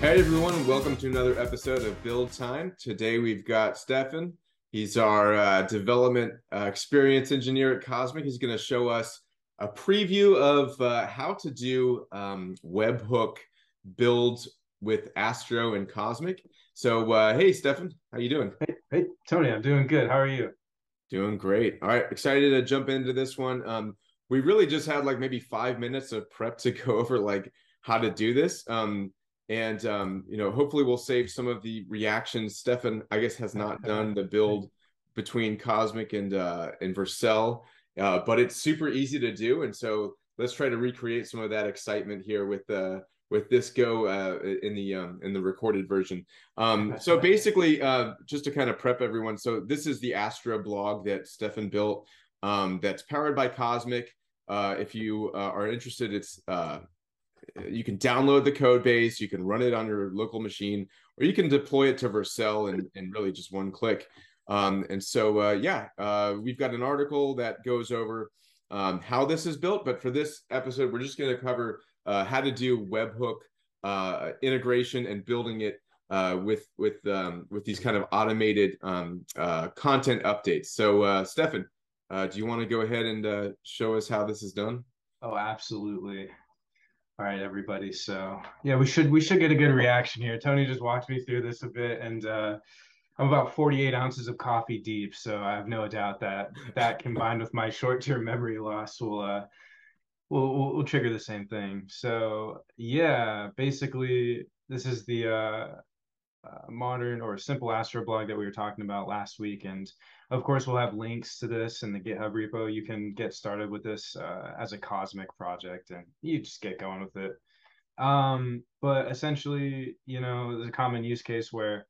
Hey everyone, welcome to another episode of Build Time. Today we've got Stefan. He's our uh, development uh, experience engineer at Cosmic. He's going to show us a preview of uh, how to do um, webhook builds with Astro and Cosmic. So, uh, hey Stefan, how you doing? Hey, hey Tony, I'm doing good. How are you? Doing great. All right, excited to jump into this one. Um, we really just had like maybe five minutes of prep to go over like how to do this. Um, and um, you know hopefully we'll save some of the reactions. Stefan i guess has not done the build between cosmic and uh and vercel uh, but it's super easy to do. And so let's try to recreate some of that excitement here with uh with this go uh in the um in the recorded version. Um so basically uh just to kind of prep everyone so this is the astro blog that stefan built um that's powered by cosmic. Uh if you uh, are interested it's uh you can download the code base, you can run it on your local machine, or you can deploy it to Vercel and, in really just one click. Um, and so, uh, yeah, uh, we've got an article that goes over um, how this is built. But for this episode, we're just going to cover uh, how to do webhook uh, integration and building it uh, with with um, with these kind of automated um, uh, content updates. So, Stefan, do you want to go ahead and show us how this is done? Oh, absolutely. All right, everybody. So yeah, we should we should get a good reaction here. Tony just walked me through this a bit, and uh, I'm about 48 ounces of coffee deep. So I have no doubt that that combined with my short-term memory loss will uh, will, will, will trigger the same thing. So yeah, basically this is the uh, uh, modern or simple Astro blog that we were talking about last week, and of course, we'll have links to this in the GitHub repo. You can get started with this uh, as a Cosmic project and you just get going with it. Um, but essentially, you know, there's a common use case where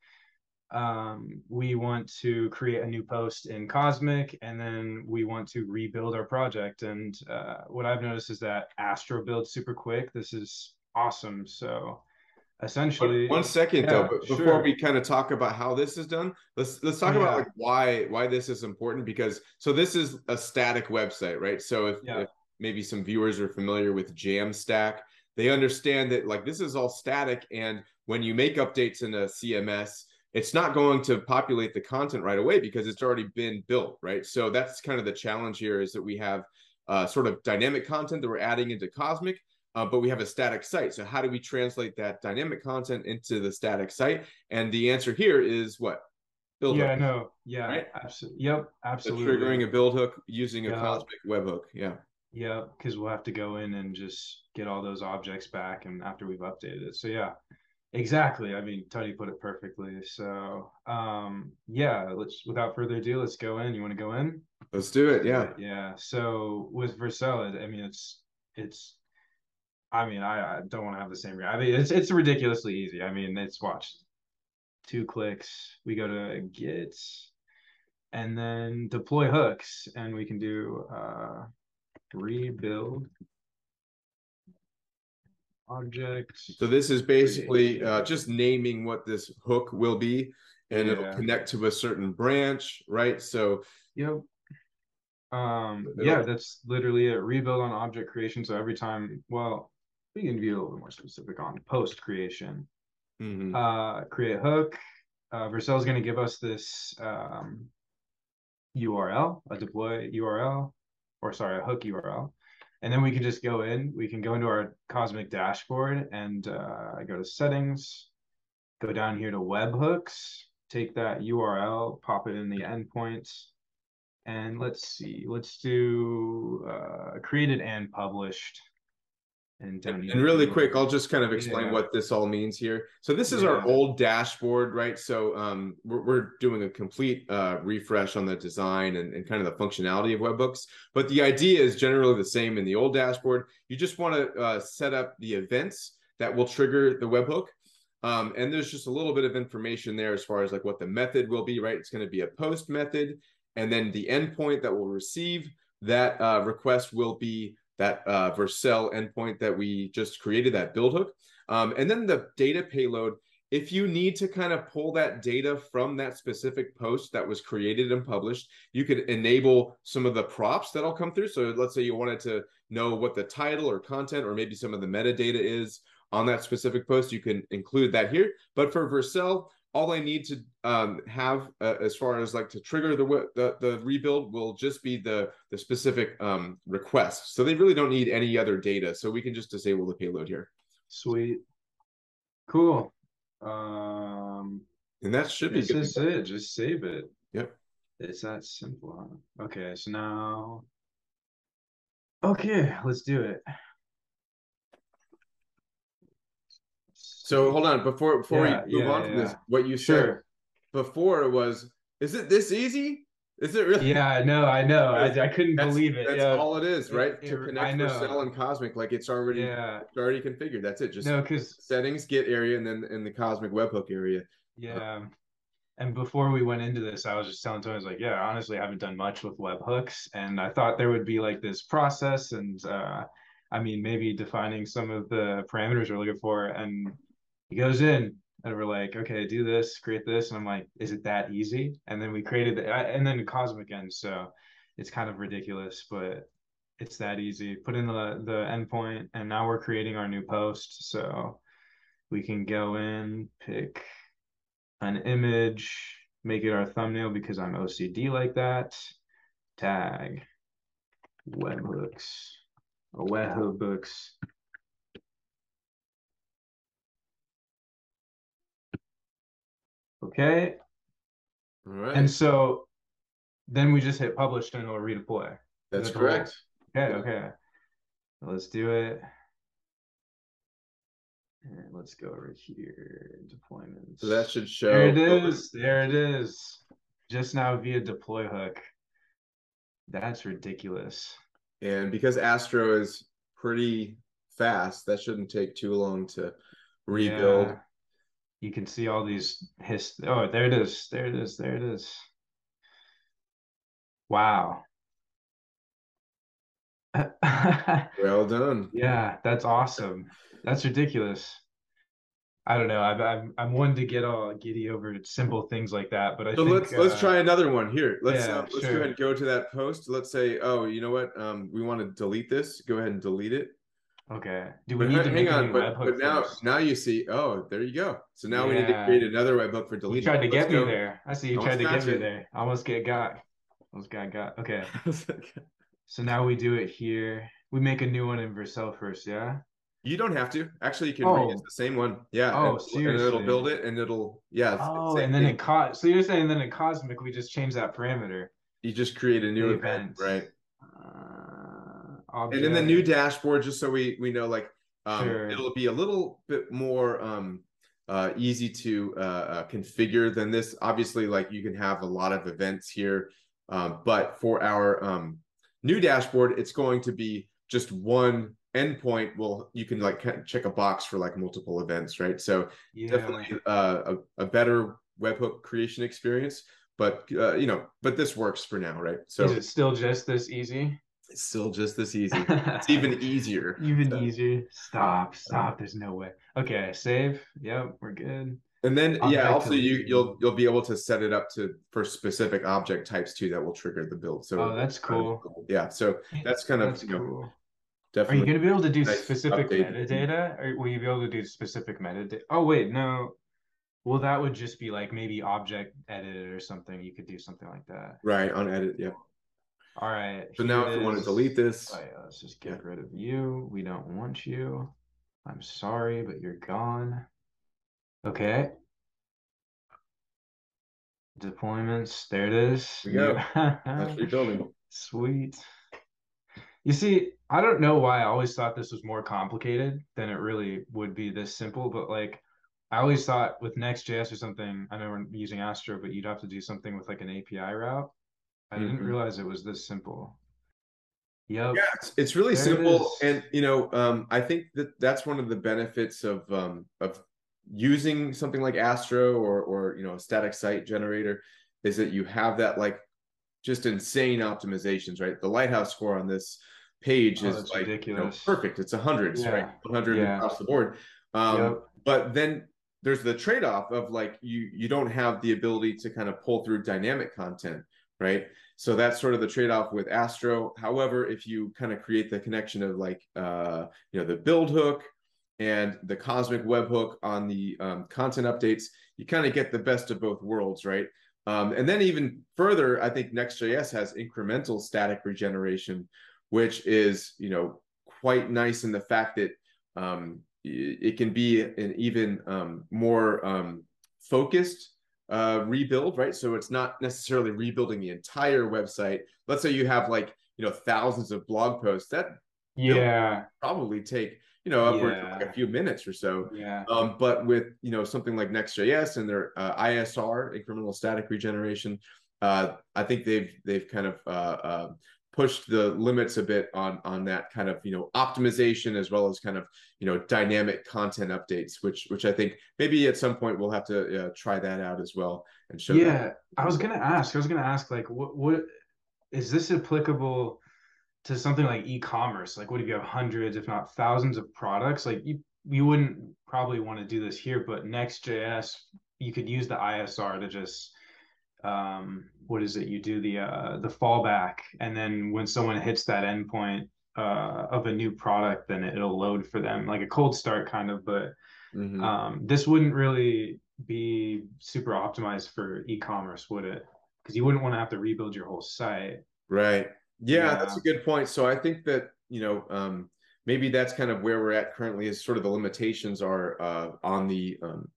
um, we want to create a new post in Cosmic and then we want to rebuild our project. And uh, what I've noticed is that Astro builds super quick. This is awesome. So essentially one second yeah, though but before sure. we kind of talk about how this is done let's let's talk yeah. about like why why this is important because so this is a static website right so if, yeah. if maybe some viewers are familiar with jamstack they understand that like this is all static and when you make updates in a cms it's not going to populate the content right away because it's already been built right so that's kind of the challenge here is that we have uh, sort of dynamic content that we're adding into cosmic uh, but we have a static site. So how do we translate that dynamic content into the static site? And the answer here is what? Build yeah, hook. no, yeah, right? absolutely. Yep, absolutely. So triggering a build hook using a Cosmic webhook. Yeah. Yeah, because we'll have to go in and just get all those objects back, and after we've updated it. So yeah, exactly. I mean, Tony put it perfectly. So um, yeah, let's without further ado, let's go in. You want to go in? Let's do it. Yeah. Yeah. So with Vercel, I mean, it's it's I mean, I, I don't want to have the same. I mean, it's it's ridiculously easy. I mean, it's watch two clicks. We go to Git, and then deploy hooks, and we can do uh, rebuild object. So this is basically uh, just naming what this hook will be, and yeah. it'll connect to a certain branch, right? So yep. Um, yeah, that's literally a rebuild on object creation. So every time, well, we can be a little bit more specific on post creation. Mm-hmm. Uh, create hook. Uh, Vercel is going to give us this um, URL, a deploy URL, or sorry, a hook URL. And then we can just go in, we can go into our Cosmic dashboard and uh, go to settings, go down here to webhooks, take that URL, pop it in the endpoints. And let's see, let's do uh, created and published. And, and, and really quick, I'll just kind of explain yeah. what this all means here. So this is yeah. our old dashboard, right? So um, we're, we're doing a complete uh, refresh on the design and, and kind of the functionality of webhooks. But the idea is generally the same in the old dashboard. You just want to uh, set up the events that will trigger the webhook. Um, and there's just a little bit of information there as far as like what the method will be, right? It's going to be a post method. And then the endpoint that will receive that uh, request will be that uh, Vercel endpoint that we just created, that build hook. Um, and then the data payload, if you need to kind of pull that data from that specific post that was created and published, you could enable some of the props that'll come through. So let's say you wanted to know what the title or content or maybe some of the metadata is, on that specific post, you can include that here. But for Vercel, all I need to um, have uh, as far as like to trigger the, the, the rebuild will just be the the specific um, request. So they really don't need any other data. So we can just disable the payload here. Sweet, cool. Um, and that should be this is it. Just save it. Yep. It's that simple. Okay, so now. Okay, let's do it. So hold on before before yeah, we move yeah, on from yeah. this. What you sure. said before was, is it this easy? Is it really? Yeah, I know, I know. I, I couldn't that's, believe it. That's all it is, right? It, to connect Vercel and Cosmic, like it's already yeah. it's already configured. That's it. Just no, because settings, Git area, and then in the Cosmic webhook area. Yeah. And before we went into this, I was just telling Tony, I was like, yeah, honestly, I haven't done much with webhooks. And I thought there would be like this process and uh I mean maybe defining some of the parameters we're looking for. And he goes in and we're like, okay, do this, create this. And I'm like, is it that easy? And then we created the, and then Cosmic ends. So it's kind of ridiculous, but it's that easy. Put in the, the endpoint and now we're creating our new post. So we can go in, pick an image, make it our thumbnail because I'm OCD like that. Tag webhooks or webhooks. Okay. All right. And so then we just hit publish and it'll redeploy. That's correct. Okay, okay. Let's do it. And let's go over here, deployments. So that should show. There it is. There it is. Just now via deploy hook. That's ridiculous. And because Astro is pretty fast, that shouldn't take too long to rebuild. Yeah. You can see all these his. Oh, there it is. There it is. There it is. Wow. well done. Yeah, that's awesome. That's ridiculous. I don't know. I'm I'm I'm one to get all giddy over simple things like that, but I so think, let's uh, let's try another one here. Let's yeah, uh, let's sure. go ahead and go to that post. Let's say, oh, you know what? Um, we want to delete this. Go ahead and delete it. Okay. Do we but need uh, to hang on? But, but now first? now you see. Oh, there you go. So now yeah. we need to create another webhook for delete. You tried to let's get go. me there. I see you Almost tried to get me there. Almost get got. Almost got got. Okay. so now we do it here. We make a new one in Vercel first, yeah. You don't have to. Actually, you can oh. reuse the same one. Yeah. Oh, and, seriously. And it'll build it, and it'll yeah. Oh, and then thing. it co- So you're saying then in Cosmic we just change that parameter. You just create a new event, event right? Uh, and in the new dashboard, just so we we know, like um, sure. it'll be a little bit more um, uh, easy to uh, uh, configure than this. Obviously, like you can have a lot of events here, um, but for our um, new dashboard, it's going to be just one endpoint Well, you can like check a box for like multiple events right so yeah. definitely uh, a, a better webhook creation experience but uh, you know but this works for now right so is it still just this easy it's still just this easy it's even easier even so. easier stop stop there's no way okay save yep we're good and then object yeah also you you'll you'll be able to set it up to for specific object types too that will trigger the build so oh that's cool yeah so that's kind of you know, cool. Definitely. Are you going to be able to do nice specific metadata, or will you be able to do specific metadata? Oh wait, no. Well, that would just be like maybe object edited or something. You could do something like that. Right on edit. Yeah. All right. So now, if you want to delete this, oh, yeah, let's just get rid of you. We don't want you. I'm sorry, but you're gone. Okay. Deployments. There it is. we go. That's rebuilding. Sweet. You see, I don't know why I always thought this was more complicated than it really would be this simple, but like I always thought with Next.js or something, I know we're using Astro, but you'd have to do something with like an API route. I mm-hmm. didn't realize it was this simple. Yep. Yeah, it's, it's really there simple, it and you know, um, I think that that's one of the benefits of um, of using something like Astro or or you know a static site generator is that you have that like just insane optimizations, right? The Lighthouse score on this page oh, is like you know, perfect. It's a hundred, yeah. right? 100 yeah. across the board. Um, yep. But then there's the trade-off of like you you don't have the ability to kind of pull through dynamic content, right? So that's sort of the trade-off with Astro. However, if you kind of create the connection of like uh, you know the build hook and the Cosmic webhook on the um, content updates, you kind of get the best of both worlds, right? Um, and then even further, I think Next.js has incremental static regeneration, which is you know quite nice in the fact that um, it can be an even um, more um, focused uh, rebuild, right? So it's not necessarily rebuilding the entire website. Let's say you have like you know thousands of blog posts that yeah probably take you know upwards Yeah. like a few minutes or so. yeah Um, but with you know something like Next.js and their uh, ISR, incremental static regeneration, uh, I think they've they've kind of uh, uh, pushed the limits a bit on on that kind of you know optimization as well as kind of you know dynamic content updates, which which I think maybe at some point we'll have to uh, try that out as well and show. that. yeah i was gonna ask i was gonna ask like what what is this applicable to something like e-commerce like what if you have hundreds if not thousands of products like you you wouldn't probably want to do this here but next.js you could use the isr to just um what is it you do the uh the fallback and then when someone hits that endpoint uh of a new product then it'll load for them like a cold start kind of but Mhm. um, this wouldn't really be super optimized for e-commerce, would it? Because you wouldn't want to have to rebuild your whole site. Right. Yeah, that's a good point. So I think that, you know, um, maybe that's kind of where we're at currently is sort of the limitations are uh, on the um,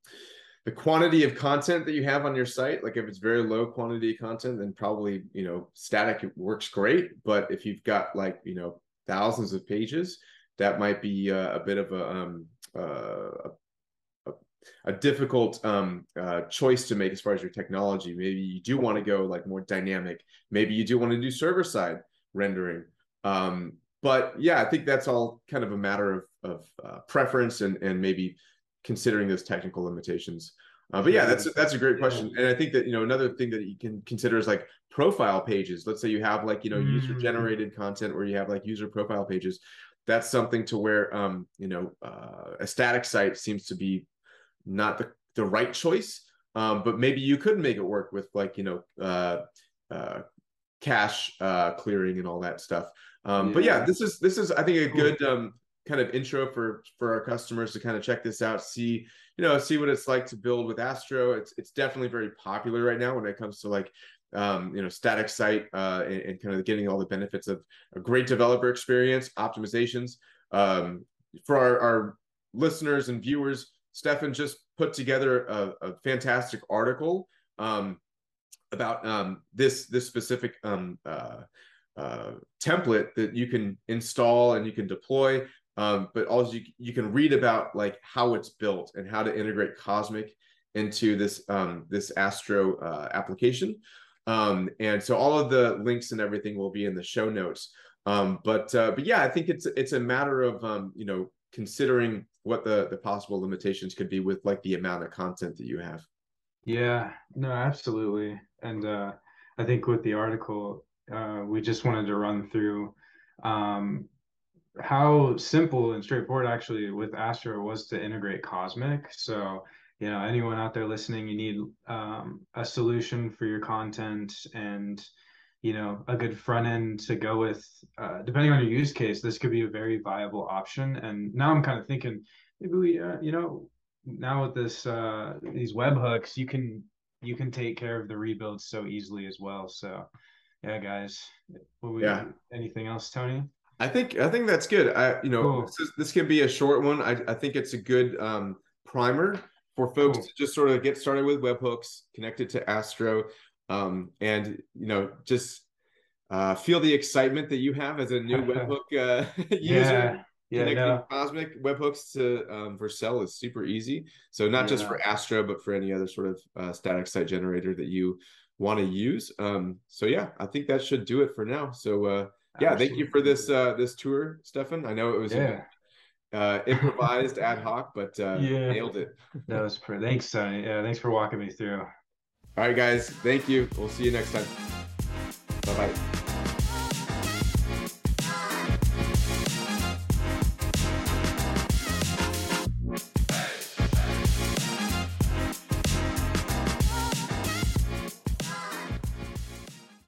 the quantity of content that you have on your site. Like if it's very low quantity content, then probably, you know, static it works great. But if you've got like, you know, thousands of pages, that might be uh, a bit of a um, uh, a a difficult um, uh, choice to make as far as your technology. Maybe you do want to go like more dynamic. Maybe you do want to do server side rendering. Um, but yeah, I think that's all kind of a matter of, of uh, preference and, and maybe considering those technical limitations. Uh, but yeah, that's that's a great question, and I think that you know another thing that you can consider is like profile pages. Let's say you have like you know Mm. user generated content where you have like user profile pages. That's something to where um, you know uh, a static site seems to be not the, the right choice um, but maybe you could make it work with like you know uh, uh, cache uh, clearing and all that stuff um, but yeah Yeah. this is this is i think a Cool. good um, kind of intro for for our customers to kind of check this out see you know see what it's like to build with astro it's it's definitely very popular right now when it comes to like um, you know static site uh, and, and kind of getting all the benefits of a great developer experience optimizations um, for our, our listeners and viewers Stefan just put together a, a fantastic article um, about um, this this specific um, uh, uh, template that you can install and you can deploy. Um, but also you, you can read about like how it's built and how to integrate Cosmic into this um, this Astro uh, application. Um, and so all of the links and everything will be in the show notes. Um, but uh, but yeah, I think it's it's a matter of um, you know considering what the the possible limitations could be with like the amount of content that you have. Yeah, no, absolutely. And uh, I think with the article, uh, we just wanted to run through um, how simple and straightforward actually with Astro was to integrate Cosmic. So, you know, anyone out there listening, you need um, a solution for your content and, you know, a good front end to go with. Uh, depending on your use case, this could be a very viable option. And now I'm kind of thinking maybe we, uh, you know, now with this uh these webhooks you can you can take care of the rebuild so easily as well so yeah guys what we Yeah. anything else tony I think I think that's good. I you know Cool. this, is, this can be a short one. I, I think it's a good um, primer for folks Cool. to just sort of get started with webhooks, connected to Astro, um, and you know just uh, feel the excitement that you have as a new webhook uh, user. yeah yeah Connecting no Cosmic webhooks to um, Vercel is super easy. So not just for Astro, but for any other sort of uh, static site generator that you want to use. Um, so yeah, I think that should do it for now. So uh, yeah, thank you for this uh, this tour, Stefan. I know it was yeah uh, improvised, ad hoc, but uh, Yeah. nailed it. that was pretty thanks tony yeah thanks for walking me through All right, guys, thank you. We'll see you next time. Bye bye.